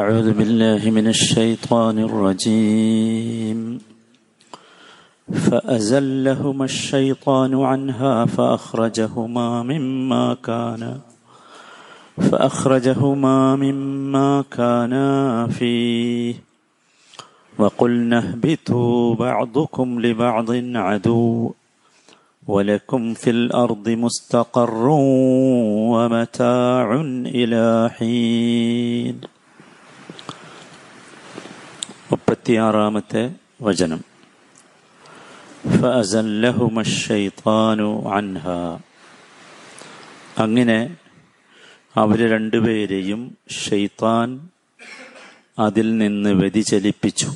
أعوذ بالله من الشيطان الرجيم. فأزلهما الشيطان عنها فأخرجهما مما كان فأخرجهما مما كانا فيه. وقلنا اهبطوا بعضكم لبعض عدو ولكم في الأرض مستقر ومتاع إلى حين. മുപ്പത്തിയാറാമത്തെ വചനം. അൻഹ. അങ്ങനെ അവർ രണ്ടുപേരെയും ഷെയ്ത്താൻ അതിൽ നിന്ന് വ്യതിചലിപ്പിച്ചു.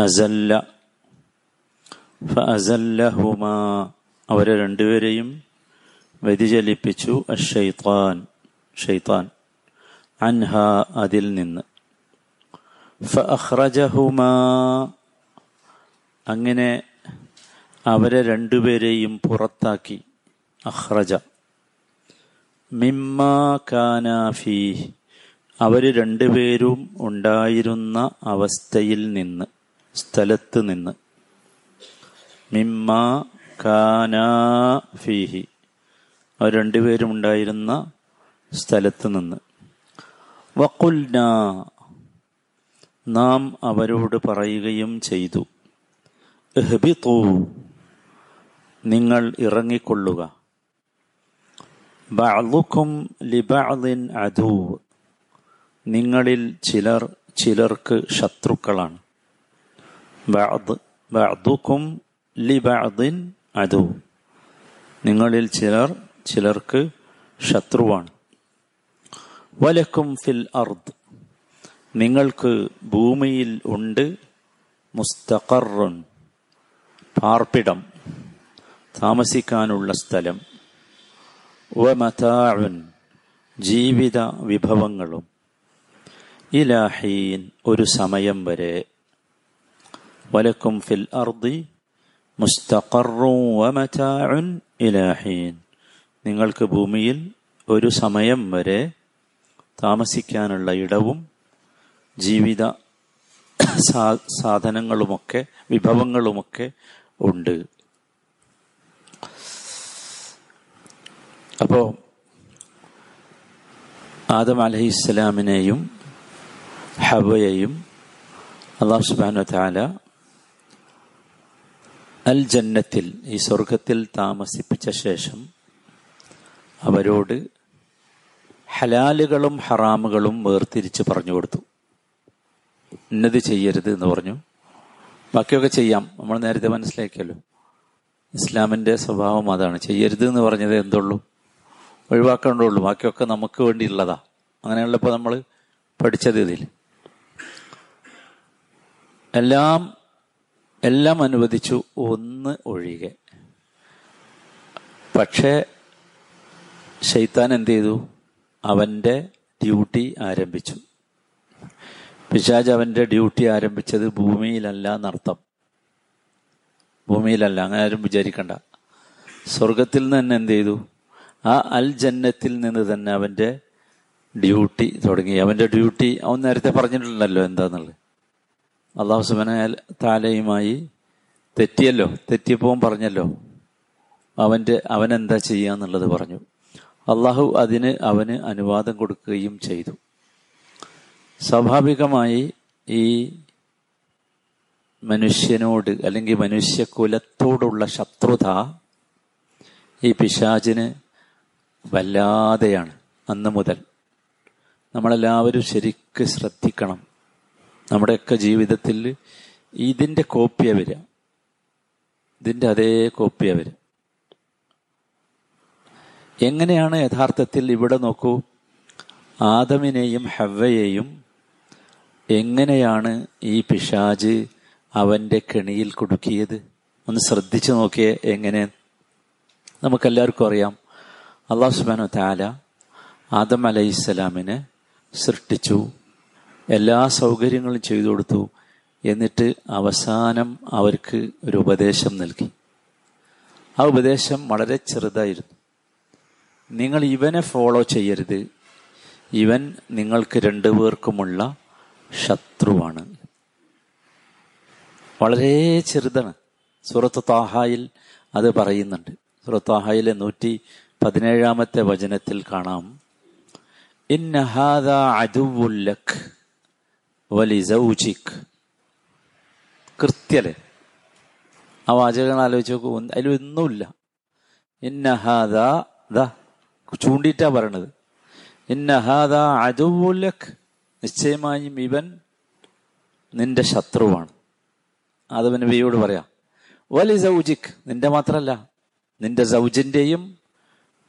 അസല്ല ഫഅസല്ലഹുമാ അവരെ രണ്ടുപേരെയും വ്യതിചലിപ്പിച്ചു അഷെയ്ത്താൻ ഷെയ്ത്താൻ അൻഹ അതിൽ നിന്ന്. അങ്ങനെ അവരെ രണ്ടുപേരെയും പുറത്താക്കി. അഹ്റജ മിമ്മ കാനാഫി അവർ രണ്ടുപേരും ഉണ്ടായിരുന്ന അവസ്ഥയിൽ നിന്ന് സ്ഥലത്ത് നിന്ന്. മിമ്മ കാനാഫീഹി അവർ രണ്ടുപേരും ഉണ്ടായിരുന്ന സ്ഥലത്ത് നിന്ന്. വക്കുൽന നാം അവരോട് പറയുകയും ചെയ്തു. എഹ്ബിത്തു നിങ്ങൾ ഇറങ്ങിക്കൊള്ളുക. ബാലുക്കും ലിബാദിൻ അദൂ. നിങ്ങളിൽ ചിലർ ചിലർക്ക് ശത്രുക്കളാണ്. ബാദുക്കും ലിബാദിൻ അധു നിങ്ങളിൽ ചിലർ ചിലർക്ക് ശത്രുവാണ്. വലക്കും ഫിൽ അർദ്. നിങ്ങൾക്ക് ഭൂമിയിൽ ഉണ്ട് മുസ്തഖറുൻ പാർപ്പിടം താമസിക്കാനുള്ള സ്ഥലം വമതാഉൻ ജീവിത വിഭവങ്ങളും. ഇലാഹീൻ ഒരു സമയം വരെ. വലക്കും ഫിൽ അർദി മുസ്തഖറും വമതാഉൻ ഇലാഹീൻ. നിങ്ങൾക്ക് ഭൂമിയിൽ ഒരു സമയം വരെ താമസിക്കാനുള്ള ഇടവും ജീവിത സാധനങ്ങളുമൊക്കെ വിഭവങ്ങളുമൊക്കെ ഉണ്ട്. അപ്പോ ആദം അലഹിസ്സലാമിനെയും ഹവയെയും അള്ളാഹു സുബാനു താല അൽ ജന്നത്തിൽ ഈ സ്വർഗത്തിൽ താമസിപ്പിച്ച ശേഷം അവരോട് ഹലാലുകളും ഹറാമുകളും വേർതിരിച്ച് പറഞ്ഞു കൊടുത്തു. ഇന്നത് ചെയ്യരുത് എന്ന് പറഞ്ഞു. ബാക്കിയൊക്കെ ചെയ്യാം. നമ്മൾ നേരത്തെ മനസ്സിലാക്കിയല്ലോ. ഇസ്ലാമിന്റെ സ്വഭാവം അതാണ്. ചെയ്യരുത് എന്ന് പറഞ്ഞത് എന്തുള്ളൂ? ഒഴിവാക്കേണ്ടുള്ളൂ ബാക്കിയൊക്കെ നമുക്ക് വേണ്ടിയുള്ളതാ. അങ്ങനെയുള്ളപ്പോൾ നമ്മൾ പഠിച്ചത് ഇതിൽ. എല്ലാം എല്ലാം അനുവദിച്ചു ഒന്ന് ഒഴികെ. പക്ഷേ ഷെയ്ത്താൻ എന്ത് ചെയ്തു? അവന്റെ ഡ്യൂട്ടി ആരംഭിച്ചു. പിശാജ് അവന്റെ ഡ്യൂട്ടി ആരംഭിച്ചത് ഭൂമിയിലല്ല എന്നർത്ഥം. ഭൂമിയിലല്ല അങ്ങനെ ആരും വിചാരിക്കണ്ട. സ്വർഗത്തിൽ നിന്ന് തന്നെ എന്ത് ചെയ്തു? ആ അൽ ജന്നത്തിൽ നിന്ന് തന്നെ അവന്റെ ഡ്യൂട്ടി തുടങ്ങി. അവന്റെ ഡ്യൂട്ടി അവൻ നേരത്തെ പറഞ്ഞിട്ടുണ്ടല്ലോ എന്താന്നുള്ളത്. അള്ളാഹു സുബന താലയുമായി തെറ്റിയല്ലോ തെറ്റിയപ്പോൾ പറഞ്ഞല്ലോ. അവന്റെ അവൻ എന്താ ചെയ്യാന്നുള്ളത് പറഞ്ഞു. അള്ളാഹു അതിന് അവന് അനുവാദം കൊടുക്കുകയും ചെയ്തു. സ്വാഭാവികമായി ഈ മനുഷ്യനോട് അല്ലെങ്കിൽ മനുഷ്യകുലത്തോടുള്ള ശത്രുത ഈ പിശാചിന് വല്ലാതെയാണ് അന്ന് മുതൽ. നമ്മളെല്ലാവരും ശരിക്ക് ശ്രദ്ധിക്കണം. നമ്മുടെയൊക്കെ ജീവിതത്തിൽ ഇതിന്റെ കോപ്പിയ വരിക. ഇതിന്റെ അതേ കോപ്പിയ വരിക. എങ്ങനെയാണ് യഥാർത്ഥത്തിൽ ഇവിടെ നോക്കൂ. ആദമിനെയും ഹവയെയും എങ്ങനെയാണ് ഈ പിശാജ് അവന്റെ കെണിയിൽ കുടുക്കിയത്? ഒന്ന് ശ്രദ്ധിച്ചു നോക്കിയേ എങ്ങനെ. നമുക്കെല്ലാവർക്കും അറിയാം അള്ളാഹു സുബാനു താല ആദം അലൈഹിസ്സലാമിനെ സൃഷ്ടിച്ചു എല്ലാ സൗകര്യങ്ങളും ചെയ്തു കൊടുത്തു എന്നിട്ട് അവസാനം അവർക്ക് ഒരു ഉപദേശം നൽകി. ആ ഉപദേശം വളരെ ചെറുതായിരുന്നു. നിങ്ങൾ ഇവനെ ഫോളോ ചെയ്യരുത്. ഇവൻ നിങ്ങൾക്ക് രണ്ടുപേർക്കുമുള്ള ശത്രുവാണ്. വളരെ ചെറുതാണ്. സൂറത്ത് താഹായിൽ അത് പറയുന്നുണ്ട്. സൂറത്ത് താഹായിലെ നൂറ്റി പതിനേഴാമത്തെ വചനത്തിൽ കാണാം. ഇന്നഹാദ അദുവുല്ലക് വലിസൗജിക് കൃത്യല്ലേ? ആ വാചകങ്ങൾ ആലോചിച്ച് നോക്കൂ. അതിൽ ഒന്നുമില്ല. ഇന്നഹാദ ചൂണ്ടിയിട്ടാ പറയണത്. ഇന്നഹാദ അദുവുല്ലക് നിശ്ചയമായും ഇവൻ നിന്റെ ശത്രുവാണ്. ആദവ നബിയോട് പറയാം വലി സൗജിക് നിന്റെ മാത്രമല്ല നിന്റെ സൗജിന്റെയും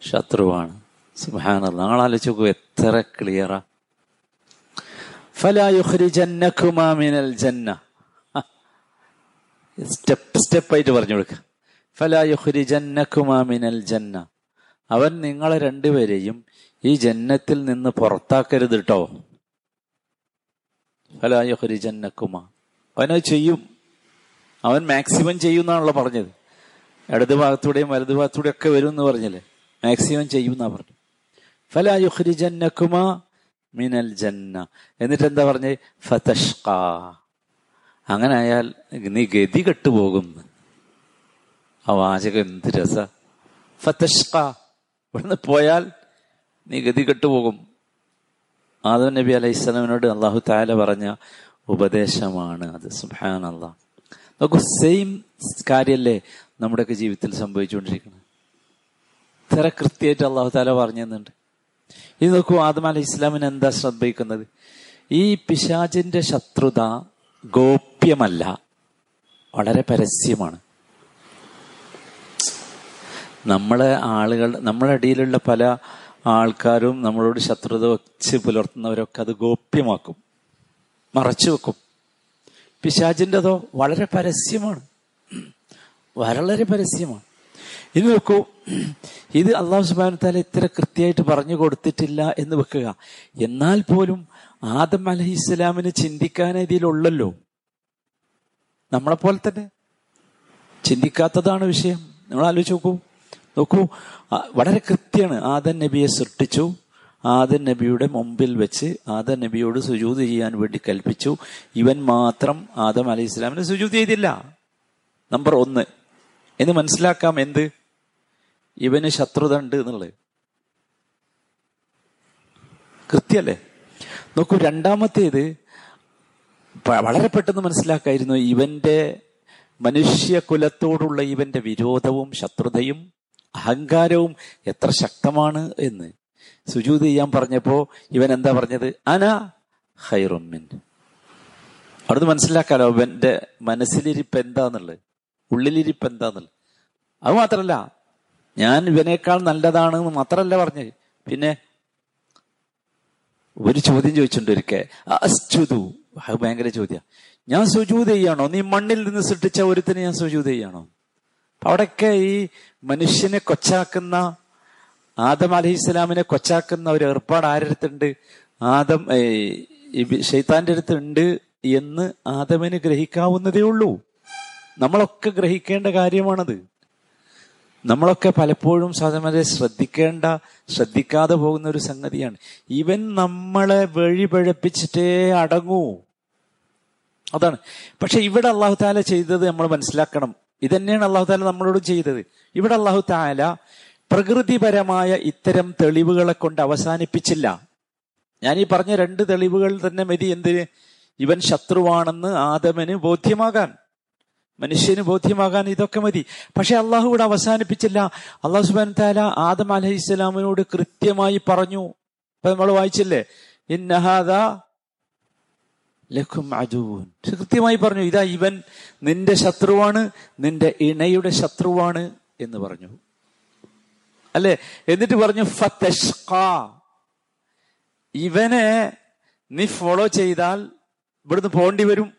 ശത്രുവാണ്. സുഹാന നിങ്ങൾ ആലോചിച്ച് നോക്കൂ എത്ര ക്ലിയറാ ഫലായുഹ്രിജന്നകുമാ മിനൽ ജന്ന. സ്റ്റെപ്പ് സ്റ്റെപ്പായിട്ട് പറഞ്ഞു കൊടുക്കുക ഫലായുഹ്രിജന്നകുമാ മിനൽ ജന്ന. അവൻ നിങ്ങളെ രണ്ടുപേരെയും ഈ ജന്നത്തിൽ നിന്ന് പുറത്താക്കരുത് കേട്ടോ ഫലായുഹ്രിജന്നകുമാ അവനത് ചെയ്യും. അവൻ മാക്സിമം ചെയ്യുന്നാണല്ലോ പറഞ്ഞത്. ഇടത് ഭാഗത്തൂടെയും വലത് ഭാഗത്തൂടെയും ഒക്കെ വരും എന്ന് പറഞ്ഞില്ലേ? മാക്സിമം ചെയ്യുന്നാ പറഞ്ഞു ഫലായുഹ്രിജന്നകുമാ മിനൽ ജന്ന. എന്നിട്ട് എന്താ പറഞ്ഞേ? ഫതഷ്ക അങ്ങനെ ആയാൽ നീ ഗതി കെട്ടുപോകും. ആ വാചകം എന്ത് രസ. ഫതഷ്ക ഇവിടുന്ന് പോയാൽ നീ ഗതി കെട്ടുപോകും. ആദം നബി അലൈഹി സ്വലാമിനോട് അള്ളാഹു താല പറഞ്ഞ ഉപദേശമാണ് അത്. സുഹാൻ അള്ളാഹ് നോക്കൂ സെയിം കാര്യല്ലേ നമ്മുടെയൊക്കെ ജീവിതത്തിൽ സംഭവിച്ചുകൊണ്ടിരിക്കുന്നത്. ഇത്ര കൃത്യമായിട്ട് അള്ളാഹു താല പറഞ്ഞു ഇത് നോക്കൂ ആദം അലൈഹി ഇസ്ലാമിന് എന്താ ശ്രദ്ധിക്കുന്നത്? ഈ പിശാചിന്റെ ശത്രുത ഗോപ്യമല്ല വളരെ പരസ്യമാണ്. നമ്മളെ ആളുകൾ നമ്മളെ ഇടയിലുള്ള പല ആൾക്കാരും നമ്മളോട് ശത്രുത വെച്ച് പുലർത്തുന്നവരൊക്കെ അത് ഗോപ്യമാക്കും. മറച്ചു വെക്കും. പിശാചിന്റെതോ വളരെ പരസ്യമാണ്. വളരെ പരസ്യമാണ്. ഇനി നോക്കൂ. ഇത് അള്ളാഹു സുബാന താല ഇത്ര കൃത്യമായിട്ട് പറഞ്ഞു കൊടുത്തിട്ടില്ല എന്ന് വെക്കുക. എന്നാൽ പോലും ആദം അലഹി ഇസ്ലാമിന് ചിന്തിക്കാൻ ഇതിലുള്ളല്ലോ. നമ്മളെപ്പോലെ തന്നെ ചിന്തിക്കാത്തതാണ് വിഷയം. നിങ്ങൾ ആലോചിച്ച് നോക്കൂ. നോക്കൂ വളരെ കൃത്യമാണ്. ആദൻ നബിയെ സൃഷ്ടിച്ചു. ആദൻ നബിയുടെ മുമ്പിൽ വെച്ച് ആദൻ നബിയോട് സുജൂത് ചെയ്യാൻ വേണ്ടി കൽപ്പിച്ചു. ഇവൻ മാത്രം ആദം അലി ഇസ്ലാമിന് സുജൂത് ചെയ്തില്ല. നമ്പർ ഒന്ന്. എന്ന് മനസ്സിലാക്കാം എന്ത്? ഇവന് ശത്രുത ഉണ്ട് എന്നുള്ളത്. കൃത്യല്ലേ നോക്കൂ രണ്ടാമത്തേത് വളരെ പെട്ടെന്ന് മനസ്സിലാക്കായിരുന്നു ഇവന്റെ മനുഷ്യകുലത്തോടുള്ള ഇവന്റെ വിരോധവും ശത്രുതയും അഹങ്കാരവും എത്ര ശക്തമാണ് എന്ന്. സുജൂത് ചെയ്യാൻ പറഞ്ഞപ്പോ ഇവൻ എന്താ പറഞ്ഞത്? അന ഹൈറുമിൻ അവിടുന്ന് മനസ്സിലാക്കാലോ ഇവന്റെ മനസ്സിലിരിപ്പ് എന്താന്നുള്ളത്? ഉള്ളിലിരിപ്പ് എന്താന്നുള്ളത്? അത് മാത്രല്ല ഞാൻ ഇവനേക്കാൾ നല്ലതാണ് എന്ന് മാത്രല്ല പറഞ്ഞത്. പിന്നെ ഒരു ചോദ്യം ചോദിച്ചിട്ടുണ്ട് ഒരിക്കൽ. അസ്തുതു അത് ഭയങ്കര ചോദ്യം. ഞാൻ സുജൂത് ചെയ്യണോ? നീ മണ്ണിൽ നിന്ന് സൃഷ്ടിച്ച ഒരുത്തിന് ഞാൻ സുജൂത് ചെയ്യണോ? അവിടെയൊക്കെ ഈ മനുഷ്യനെ കൊച്ചാക്കുന്ന ആദം അലഹി ഇസ്ലാമിനെ കൊച്ചാക്കുന്ന ഒരു ഏർപ്പാട് ആരടുത്തുണ്ട്? ആദം ഷെയ്ത്താന്റെ അടുത്തുണ്ട് എന്ന് ആദമിന് ഗ്രഹിക്കാവുന്നതേ ഉള്ളൂ. നമ്മളൊക്കെ ഗ്രഹിക്കേണ്ട കാര്യമാണത്. നമ്മളൊക്കെ പലപ്പോഴും സാധാരണ ശ്രദ്ധിക്കേണ്ട ശ്രദ്ധിക്കാതെ പോകുന്ന ഒരു സംഗതിയാണ്. ഇവൻ നമ്മളെ വഴിപഴപ്പിച്ചിട്ടേ അടങ്ങൂ. അതാണ്. പക്ഷെ ഇവിടെ അള്ളാഹു താല ചെയ്തത് നമ്മൾ മനസ്സിലാക്കണം. ഇതന്നെയാണ് അള്ളാഹു താല നമ്മളോട് ചെയ്തത്. ഇവിടെ അള്ളാഹു താല പ്രകൃതിപരമായ ഇത്തരം തെളിവുകളെ കൊണ്ട് അവസാനിപ്പിച്ചില്ല. ഞാൻ ഈ പറഞ്ഞ രണ്ട് തെളിവുകൾ തന്നെ മതി. എന്തിന് ഇവൻ ശത്രുവാണെന്ന് ആദമന് ബോധ്യമാകാൻ. മനുഷ്യന് ബോധ്യമാകാൻ ഇതൊക്കെ മതി. പക്ഷെ അള്ളാഹു ഇവിടെ അവസാനിപ്പിച്ചില്ല. അള്ളാഹു സുബാൻ താല ആദം അലഹി ഇസ്ലാമിനോട് കൃത്യമായി പറഞ്ഞു. ഇപ്പൊ നമ്മൾ വായിച്ചില്ലേ? ഇന്നഹാദ ലഖും അജൂൻ കൃത്യമായി പറഞ്ഞു ഇതാ ഇവൻ നിന്റെ ശത്രുവാണ് നിന്റെ ഇണയുടെ ശത്രുവാണ് എന്ന് പറഞ്ഞു. അല്ലെ? എന്നിട്ട് പറഞ്ഞു ഇവനെ നീ ഫോളോ ചെയ്താൽ ഇവിടുന്ന് പോണ്ടി വരും.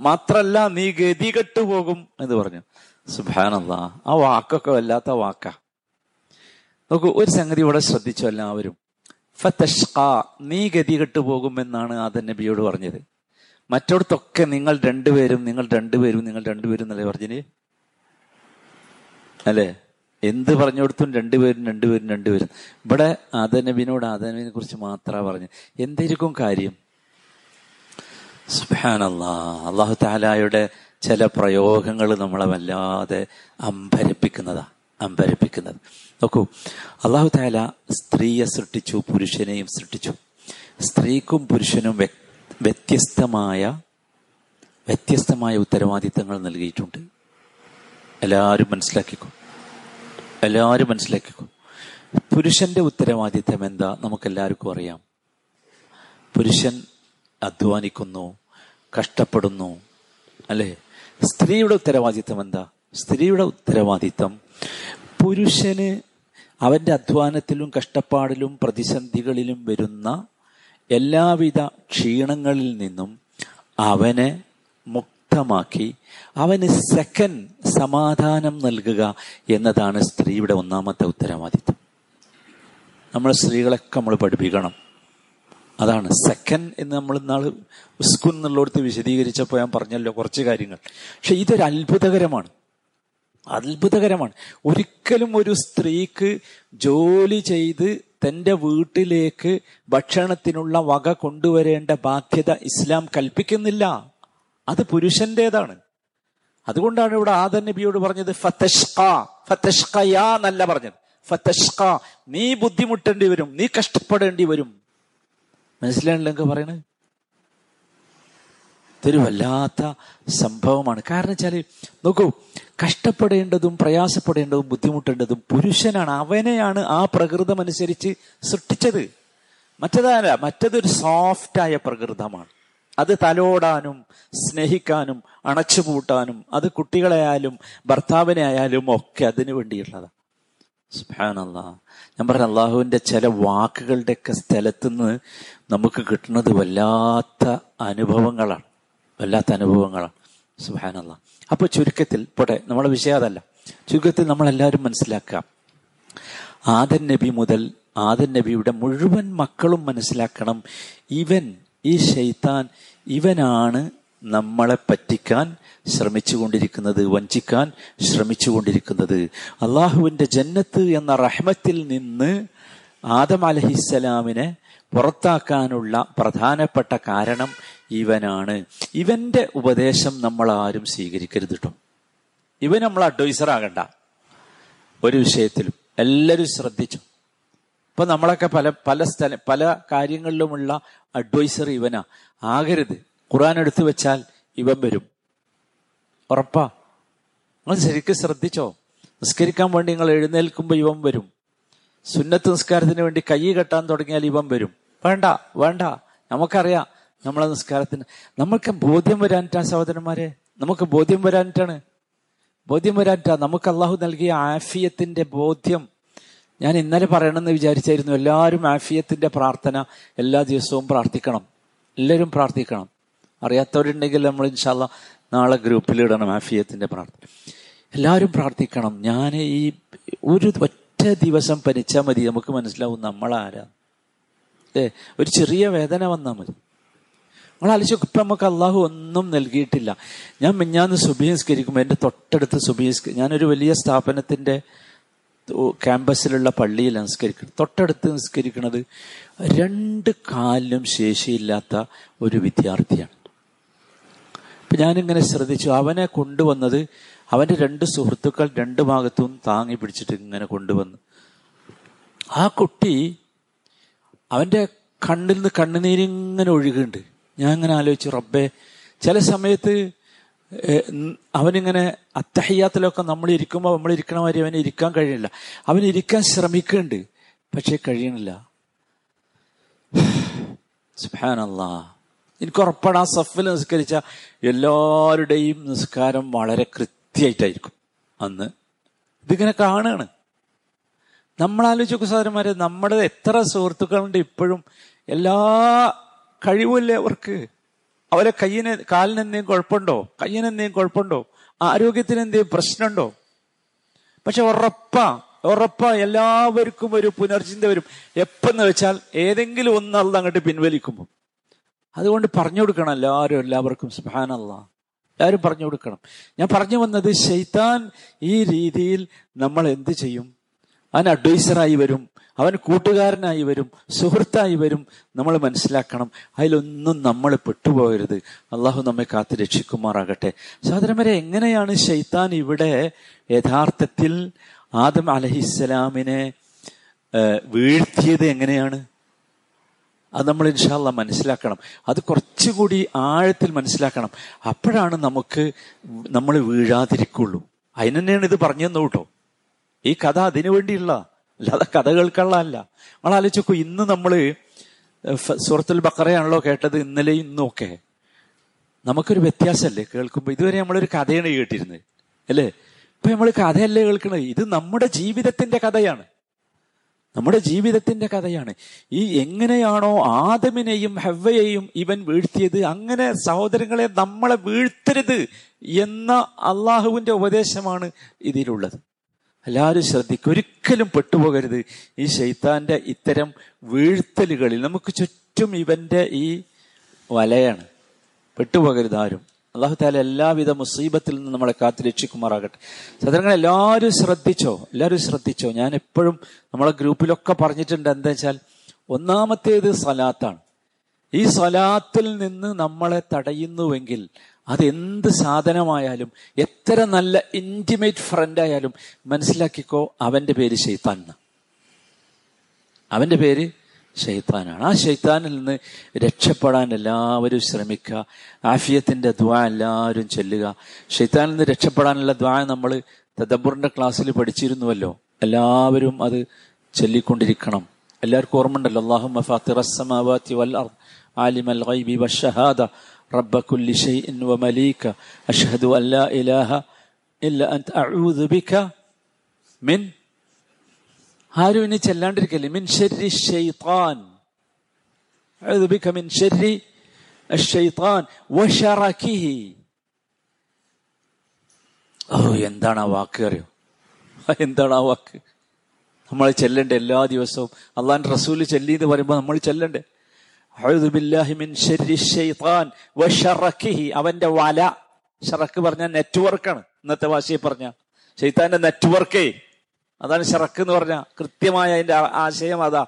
മാത്രല്ല നീ ഗതി കെട്ടുപോകും എന്ന് പറഞ്ഞു. സുഭാന ആ വാക്കൊക്കെ വല്ലാത്ത വാക്ക. നോക്കൂ ഒരു സംഗതി ഇവിടെ ശ്രദ്ധിച്ചു എല്ലാവരും. നീ ഗതി പോകും എന്നാണ് ആദൻ നബിയോട് പറഞ്ഞത്. മറ്റോടത്തൊക്കെ നിങ്ങൾ രണ്ടുപേരും നിങ്ങൾ രണ്ടുപേരും നിങ്ങൾ രണ്ടുപേരും എന്നല്ലേ പറഞ്ഞിന്? അല്ലേ? എന്ത് പറഞ്ഞു കൊടുത്തും രണ്ടുപേരും രണ്ടുപേരും രണ്ടുപേരും. ഇവിടെ ആദനബിനോട് ആദനബിനെ കുറിച്ച് മാത്രമാണ് പറഞ്ഞു. എന്തായിരിക്കും കാര്യം? സുബാനല്ലാ അള്ളാഹു താലായുടെ ചില പ്രയോഗങ്ങൾ നമ്മളെ വല്ലാതെ അമ്പരപ്പിക്കുന്നതാ. അമ്പരപ്പിക്കുന്നത്. നോക്കൂ അള്ളാഹു താല സ്ത്രീയെ സൃഷ്ടിച്ചു പുരുഷനെയും സൃഷ്ടിച്ചു. സ്ത്രീക്കും പുരുഷനും വ്യത്യസ്തമായ വ്യത്യസ്തമായ ഉത്തരവാദിത്തങ്ങൾ നൽകിയിട്ടുണ്ട്. എല്ലാവരും മനസ്സിലാക്കിക്കോ. എല്ലാവരും മനസ്സിലാക്കിക്കോ. പുരുഷന്റെ ഉത്തരവാദിത്തം എന്താ നമുക്കെല്ലാവർക്കും അറിയാം. പുരുഷൻ അധ്വാനിക്കുന്നു കഷ്ടപ്പെടുന്നു അല്ലേ? സ്ത്രീയുടെ ഉത്തരവാദിത്തം എന്താ? സ്ത്രീയുടെ ഉത്തരവാദിത്തം പുരുഷന് അവന്റെ അധ്വാനത്തിലും കഷ്ടപ്പാടിലും പ്രതിസന്ധികളിലും വരുന്ന എല്ലാവിധ ക്ഷീണങ്ങളിൽ നിന്നും അവനെ മുക്തമാക്കി അവന് സെക്കൻഡ് സമാധാനം നൽകുക എന്നതാണ് സ്ത്രീയുടെ ഒന്നാമത്തെ ഉത്തരവാദിത്വം. നമ്മൾ സ്ത്രീകളൊക്കെ നമ്മൾ പഠിപ്പിക്കണം. അതാണ് സെക്കൻഡ് എന്ന് നമ്മൾ ഇന്നാൾ ഉസ്കുൻ എന്നുള്ളടത്ത് വിശദീകരിച്ചപ്പോൾ ഞാൻ പറഞ്ഞല്ലോ കുറച്ച് കാര്യങ്ങൾ. പക്ഷെ ഇതൊരു അത്ഭുതകരമാണ്. അത്ഭുതകരമാണ്. ഒരിക്കലും ഒരു സ്ത്രീക്ക് ജോലി ചെയ്ത് തന്റെ വീട്ടിലേക്ക് ഭക്ഷണത്തിനുള്ള വക കൊണ്ടുവരേണ്ട ബാധ്യത ഇസ്ലാം കൽപ്പിക്കുന്നില്ല. അത് പുരുഷന്റേതാണ്. അതുകൊണ്ടാണ് ഇവിടെ ആദൻ നബിയോട് പറഞ്ഞത് എന്നല്ല പറഞ്ഞത്. ഫത്തഷ്ക നീ ബുദ്ധിമുട്ടേണ്ടി വരും നീ കഷ്ടപ്പെടേണ്ടി വരും. മനസ്സിലാണല്ലോ എന്തൊക്കെ ഇതൊരു വല്ലാത്ത സംഭവമാണ്. കാരണം വെച്ചാൽ നോക്കൂ കഷ്ടപ്പെടേണ്ടതും പ്രയാസപ്പെടേണ്ടതും ബുദ്ധിമുട്ടേണ്ടതും പുരുഷനാണ്. അവനെയാണ് ആ പ്രകൃതം അനുസരിച്ച് സൃഷ്ടിച്ചത്. മറ്റേതല്ല മറ്റതൊരു സോഫ്റ്റായ പ്രകൃതമാണ്. അത് തലോടാനും സ്നേഹിക്കാനും അണച്ചുപൂട്ടാനും അത് കുട്ടികളെ ഭർത്താവിനെ ആയാലും ഒക്കെ അതിനു സുഹാനല്ല ഞാൻ പറഞ്ഞ അള്ളാഹുവിന്റെ ചില വാക്കുകളുടെയൊക്കെ സ്ഥലത്തുനിന്ന് നമുക്ക് കിട്ടുന്നത് വല്ലാത്ത അനുഭവങ്ങളാണ്. വല്ലാത്ത അനുഭവങ്ങളാണ് സുഹാനല്ല അപ്പൊ ചുരുക്കത്തിൽ പോട്ടെ നമ്മളെ വിഷയം അതല്ല. ചുരുക്കത്തിൽ നമ്മൾ എല്ലാവരും മനസ്സിലാക്കുക. ആദൻ നബി മുതൽ ആദൻ നബിയുടെ മുഴുവൻ മക്കളും മനസ്സിലാക്കണം. ഇവൻ ഈ ഷെയ്ത്താൻ ഇവനാണ് നമ്മളെ പറ്റിക്കാൻ ശ്രമിച്ചുകൊണ്ടിരിക്കുന്നത് വഞ്ചിക്കാൻ ശ്രമിച്ചുകൊണ്ടിരിക്കുന്നത്. അള്ളാഹുവിന്റെ ജന്നത്ത് എന്ന റഹ്മത്തിൽ നിന്ന് ആദം അലഹിസ്സലാമിനെ പുറത്താക്കാനുള്ള പ്രധാനപ്പെട്ട കാരണം ഇവനാണ്. ഇവന്റെ ഉപദേശം നമ്മൾ ആരും സ്വീകരിക്കരുത് കേട്ടോ ഇവൻ നമ്മൾ അഡ്വൈസർ ആകണ്ട. ഒരു വിഷയത്തിലും എല്ലാവരും ശ്രദ്ധിച്ചു. ഇപ്പൊ നമ്മളൊക്കെ പല പല സ്ഥല പല കാര്യങ്ങളിലുമുള്ള അഡ്വൈസർ ഇവനാ. ആകരുത്. ഖുറാൻ എടുത്തു വെച്ചാൽ ഇവൻ വരും. ഉറപ്പാ. നിങ്ങൾ ശരിക്കും ശ്രദ്ധിച്ചോ? നിസ്കരിക്കാൻ വേണ്ടി നിങ്ങൾ എഴുന്നേൽക്കുമ്പോൾ ഇവൻ വരും. സുന്നത്ത് നിസ്കാരത്തിന് വേണ്ടി കൈ കെട്ടാൻ തുടങ്ങിയാൽ ഇവൻ വരും. വേണ്ട വേണ്ട. നമുക്കറിയാം നമ്മളെ നിസ്കാരത്തിന്. നമ്മൾക്ക് ബോധ്യം വരാനിട്ടാ സഹോദരന്മാരെ? നമുക്ക് ബോധ്യം വരാനിട്ടാണ്. ബോധ്യം വരാനിട്ടാ. നമുക്ക് അള്ളാഹു നൽകിയ ആഫിയത്തിന്റെ ബോധ്യം. ഞാൻ ഇന്നലെ പറയണമെന്ന് വിചാരിച്ചായിരുന്നു എല്ലാവരും ആഫിയത്തിന്റെ പ്രാർത്ഥന എല്ലാ ദിവസവും പ്രാർത്ഥിക്കണം. എല്ലാവരും പ്രാർത്ഥിക്കണം. അറിയാത്തവരുണ്ടെങ്കിൽ നമ്മൾ ഇൻഷാല്ല നാളെ ഗ്രൂപ്പിലിടണം ആഫിയത്തിന്റെ പ്രാർത്ഥന. എല്ലാവരും പ്രാർത്ഥിക്കണം. ഞാൻ ഈ ഒരു ഒറ്റ ദിവസം പനിച്ചാൽ മതി. നമുക്ക് മനസ്സിലാവും നമ്മളാരാ. ഏ ഒരു ചെറിയ വേദന വന്നാൽ മതി. നമ്മൾ ഇപ്പം നമുക്ക് അള്ളാഹു ഒന്നും നൽകിയിട്ടില്ല. ഞാൻ മിഞ്ഞാന്ന് സുബീസ്കരിക്കുമ്പോൾ എന്റെ തൊട്ടടുത്ത് സുബീസ് ഞാനൊരു വലിയ സ്ഥാപനത്തിന്റെ ക്യാമ്പസിലുള്ള പള്ളിയിൽ നിസ്കരിക്കുന്നത് തൊട്ടടുത്ത് നിസ്കരിക്കുന്നത് രണ്ട് കാലിലും ശേഷിയില്ലാത്ത ഒരു വിദ്യാർത്ഥിയാണ്. അപ്പം ഞാനിങ്ങനെ ശ്രദ്ധിച്ചു. അവനെ കൊണ്ടുവന്നത് അവന്റെ രണ്ട് സുഹൃത്തുക്കൾ രണ്ട് ഭാഗത്തും താങ്ങി പിടിച്ചിട്ട് ഇങ്ങനെ കൊണ്ടുവന്നു. ആ കുട്ടി അവന്റെ കണ്ണിൽ നിന്ന് കണ്ണുനീരിങ്ങനെ ഒഴുകുന്നുണ്ട്. ഞാൻ ഇങ്ങനെ ആലോചിച്ചു റബ്ബെ ചില സമയത്ത് അവനിങ്ങനെ അത്തഹയ്യാത്തിലൊക്കെ നമ്മൾ ഇരിക്കുമ്പോൾ നമ്മൾ ഇരിക്കണ മാതിരി അവന് ഇരിക്കാൻ കഴിയണില്ല. അവൻ ഇരിക്കാൻ ശ്രമിക്കുന്നുണ്ട് പക്ഷെ കഴിയണില്ല. സുഹാനല്ലാ എനിക്ക് ഉറപ്പാണ് ആ സഫിൽ നിസ്കരിച്ച എല്ലാവരുടെയും നിസ്കാരം വളരെ കൃത്യമായിട്ടായിരിക്കും അന്ന്. ഇതിങ്ങനെ കാണുകയാണ് നമ്മൾ ആലോചിച്ചു സഹോദരന്മാരെ നമ്മുടെ എത്ര സുഹൃത്തുക്കളുണ്ട് ഇപ്പോഴും എല്ലാ കഴിവില്ലേ അവർക്ക് അവരെ കയ്യിന് കാലിന് എന്തെങ്കിലും കുഴപ്പമുണ്ടോ? കയ്യിന് എന്തെങ്കിലും കുഴപ്പമുണ്ടോ? ആരോഗ്യത്തിന് എന്തെങ്കിലും പ്രശ്നമുണ്ടോ? പക്ഷെ ഉറപ്പ ഉറപ്പ എല്ലാവർക്കും ഒരു പുനർചിന്ത വരും. എപ്പെന്ന് വെച്ചാൽ ഏതെങ്കിലും ഒന്നല്ല അങ്ങോട്ട് പിൻവലിക്കുമ്പോൾ അതുകൊണ്ട് പറഞ്ഞു കൊടുക്കണം എല്ലാവരും എല്ലാവർക്കും സുഹാനല്ല എല്ലാവരും പറഞ്ഞു കൊടുക്കണം. ഞാൻ പറഞ്ഞു വന്നത് ശൈത്താൻ ഈ രീതിയിൽ നമ്മൾ എന്ത് ചെയ്യും? അവൻ അഡ്വൈസറായി വരും. അവൻ കൂട്ടുകാരനായി വരും സുഹൃത്തായി വരും. നമ്മൾ മനസ്സിലാക്കണം അതിലൊന്നും നമ്മൾ പെട്ടുപോകരുത്. അള്ളാഹു നമ്മെ കാത്തു രക്ഷിക്കുമാറാകട്ടെ. സഹോദരന്മാരെ എങ്ങനെയാണ് ഷെയ്ത്താൻ ഇവിടെ യഥാർത്ഥത്തിൽ ആദം അലഹിസ്സലാമിനെ വീഴ്ത്തിയത് എങ്ങനെയാണ്? അത് നമ്മൾ ഇൻഷാല്ല മനസ്സിലാക്കണം. അത് കുറച്ചുകൂടി ആഴത്തിൽ മനസ്സിലാക്കണം. അപ്പോഴാണ് നമുക്ക് നമ്മൾ വീഴാതിരിക്കുള്ളൂ. അതിന് ഇത് പറഞ്ഞു തന്നു കേട്ടോ. ഈ കഥ അതിനു വേണ്ടിയുള്ള അല്ലാതെ കഥ കേൾക്കാനുള്ളതല്ല നമ്മൾ ആലോചിക്കൂ ഇന്ന് നമ്മൾ സുഹൃത്തുൽ ബക്കറയാണല്ലോ കേട്ടത് ഇന്നലെ ഇന്നും ഒക്കെ നമുക്കൊരു വ്യത്യാസമല്ലേ? കേൾക്കുമ്പോൾ ഇതുവരെ നമ്മളൊരു കഥയാണ് കേട്ടിരുന്നത്. അല്ലേ? ഇപ്പൊ നമ്മൾ കഥയല്ലേ കേൾക്കുന്നത് ഇത് നമ്മുടെ ജീവിതത്തിന്റെ കഥയാണ്. നമ്മുടെ ജീവിതത്തിന്റെ കഥയാണ്. ഈ എങ്ങനെയാണോ ആദമിനെയും ഹെവയെയും ഇവൻ വീഴ്ത്തിയത് അങ്ങനെ സഹോദരങ്ങളെ നമ്മളെ വീഴ്ത്തരുത് എന്ന അള്ളാഹുവിന്റെ ഉപദേശമാണ് ഇതിലുള്ളത്. എല്ലാവരും ശ്രദ്ധിക്കും ഒരിക്കലും പെട്ടുപോകരുത്. ഈ ശൈത്താന്റെ ഇത്തരം വീഴ്ത്തലുകളിൽ നമുക്ക് ചുറ്റും ഇവന്റെ ഈ വലയാണ്. പെട്ടുപോകരുത് ആരും. അള്ളാഹു താല എല്ലാവിധ മുസീബത്തിൽ നിന്ന് നമ്മളെ കാത്തു രക്ഷിക്കുമാറാകട്ടെ. സാധാരണ എല്ലാവരും ശ്രദ്ധിച്ചോ? എല്ലാവരും ശ്രദ്ധിച്ചോ? ഞാൻ എപ്പോഴും നമ്മളെ ഗ്രൂപ്പിലൊക്കെ പറഞ്ഞിട്ടുണ്ട് എന്താ വെച്ചാൽ ഒന്നാമത്തേത് സലാത്താണ്. ഈ സലാത്തിൽ നിന്ന് നമ്മളെ തടയുന്നുവെങ്കിൽ അത് എന്ത് സാധനമായാലും എത്ര നല്ല ഇന്റിമേറ്റ് ഫ്രണ്ട് ആയാലും മനസ്സിലാക്കിക്കോ അവന്റെ പേര് ഷെയ്ത്താൻ അവന്റെ പേര് ഷെയ്ത്താനാണ് ആ ഷെയ്ത്താനിൽ നിന്ന് രക്ഷപ്പെടാൻ എല്ലാവരും ശ്രമിക്കുക. ആഫിയത്തിന്റെ ദ്വാ എല്ലാവരും ചെല്ലുക. ഷെയ്ത്താനിൽ നിന്ന് രക്ഷപ്പെടാനുള്ള ദ്വാ നമ്മൾ തദബുറിന്റെ ക്ലാസ്സിൽ പഠിച്ചിരുന്നുവല്ലോ. എല്ലാവരും അത് ചൊല്ലിക്കൊണ്ടിരിക്കണം. എല്ലാവർക്കും ഓർമ്മ ഉണ്ടല്ലോ അള്ളാഹു മഫാത്തിറസ്സമാവാത്തി വൽ عالم الغيب والشهادة رب كل شيء ومليك أشهد أن لا إله إلا أنت أعوذ بك من ആരും ഇനി ചെല്ലാണ്ടിരിക്കല്ലേ മിൻ ഷെരി ഷെയ്ത്താൻ ബിക മിൻ ഷെരി ഷെയ്ത്താൻ വഷറക്കിഹി ഓ എന്താണ് ആ വാക്ക് അറിയോ എന്താണ് ആ വാക്ക് നമ്മൾ ചെല്ലണ്ടേ എല്ലാ ദിവസവും അള്ളാൻ റസൂല് ചെല്ലി എന്ന് പറയുമ്പോൾ നമ്മൾ ചെല്ലണ്ടേ അവന്റെ വല. ഷറക്ക് പറഞ്ഞ നെറ്റ്വർക്കാണ് ഇന്നത്തെ ഭാഷയിൽ പറഞ്ഞ. ഷെയ്ത്താന്റെ നെറ്റ്വർക്കേ. അതാണ് ഷറക്ക് എന്ന് പറഞ്ഞ. കൃത്യമായ അതിന്റെ ആശയം അതാ.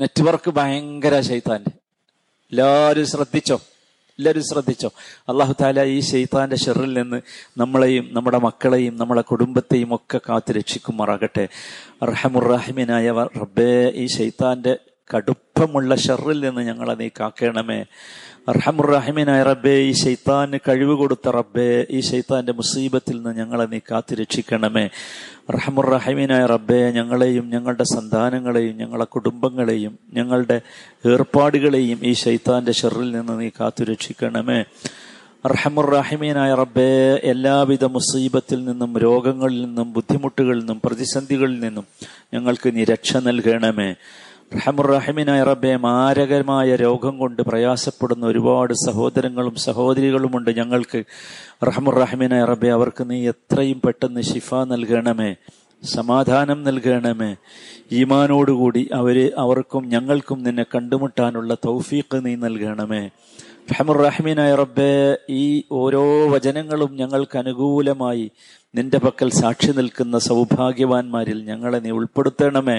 നെറ്റ്വർക്ക് ഭയങ്കര ഷെയ്ത്താന്റെ എല്ലാവരും ശ്രദ്ധിച്ചോ? എല്ലാവരും ശ്രദ്ധിച്ചോ? അള്ളാഹു താല ഈ ഷെയ്ത്താന്റെ ഷെറിൽ നിന്ന് നമ്മളെയും നമ്മുടെ മക്കളെയും നമ്മളെ കുടുംബത്തെയും ഒക്കെ കാത്തു രക്ഷിക്കുമാറാകട്ടെ. റഹമുറാഹിമിനായ റബ്ബേ ഈ ശൈത്താന്റെ കടുപ്പമുള്ള ഷെറിൽ നിന്ന് ഞങ്ങളെ നീ കാക്കണമേ. അർഹമുറാഹിമിനായ റബ്ബേ ഈ ഷെയ്ത്താന് കഴിവ് കൊടുത്ത റബ്ബേ ഈ ഷെയ്ത്താന്റെ മുസീബത്തിൽ നിന്ന് ഞങ്ങളെ നീ കാത്തു രക്ഷിക്കണമേ റഹമുറഹിമീനായ റബ്ബെ ഞങ്ങളെയും ഞങ്ങളുടെ സന്താനങ്ങളെയും ഞങ്ങളുടെ കുടുംബങ്ങളെയും ഞങ്ങളുടെ ഏർപ്പാടുകളെയും ഈ ശൈത്താന്റെ ഷെറിൽ നിന്ന് നീ കാത്തു രക്ഷിക്കണമേ റഹമുറഹിമീനായ റബ്ബെ എല്ലാവിധ മുസീബത്തിൽ നിന്നും രോഗങ്ങളിൽ നിന്നും ബുദ്ധിമുട്ടുകളിൽ നിന്നും പ്രതിസന്ധികളിൽ നിന്നും ഞങ്ങൾക്ക് നീ രക്ഷ നൽകണമേ. റഹമുറഹിമിനായ റബ്ബെ മാരകമായ രോഗം കൊണ്ട് പ്രയാസപ്പെടുന്ന ഒരുപാട് സഹോദരങ്ങളും സഹോദരികളുമുണ്ട് ഞങ്ങൾക്ക്. റഹമുറഹിമിനായ റബ്ബെ അവർക്ക് നീ എത്രയും പെട്ടെന്ന് ഷിഫ നൽകണമേ സമാധാനം നൽകണമേ. ഈമാനോടുകൂടി അവർ അവർക്കും ഞങ്ങൾക്കും നിന്നെ കണ്ടുമുട്ടാനുള്ള തൗഫീഖ് നീ നൽകണമേ. റഹമുറഹിമിനായ റബ്ബെ ഈ ഓരോ വചനങ്ങളും ഞങ്ങൾക്ക് അനുകൂലമായി നിന്റെ പക്കൽ സാക്ഷി നിൽക്കുന്ന സൗഭാഗ്യവാന്മാരിൽ ഞങ്ങളെ നീ ഉൾപ്പെടുത്തണമേ.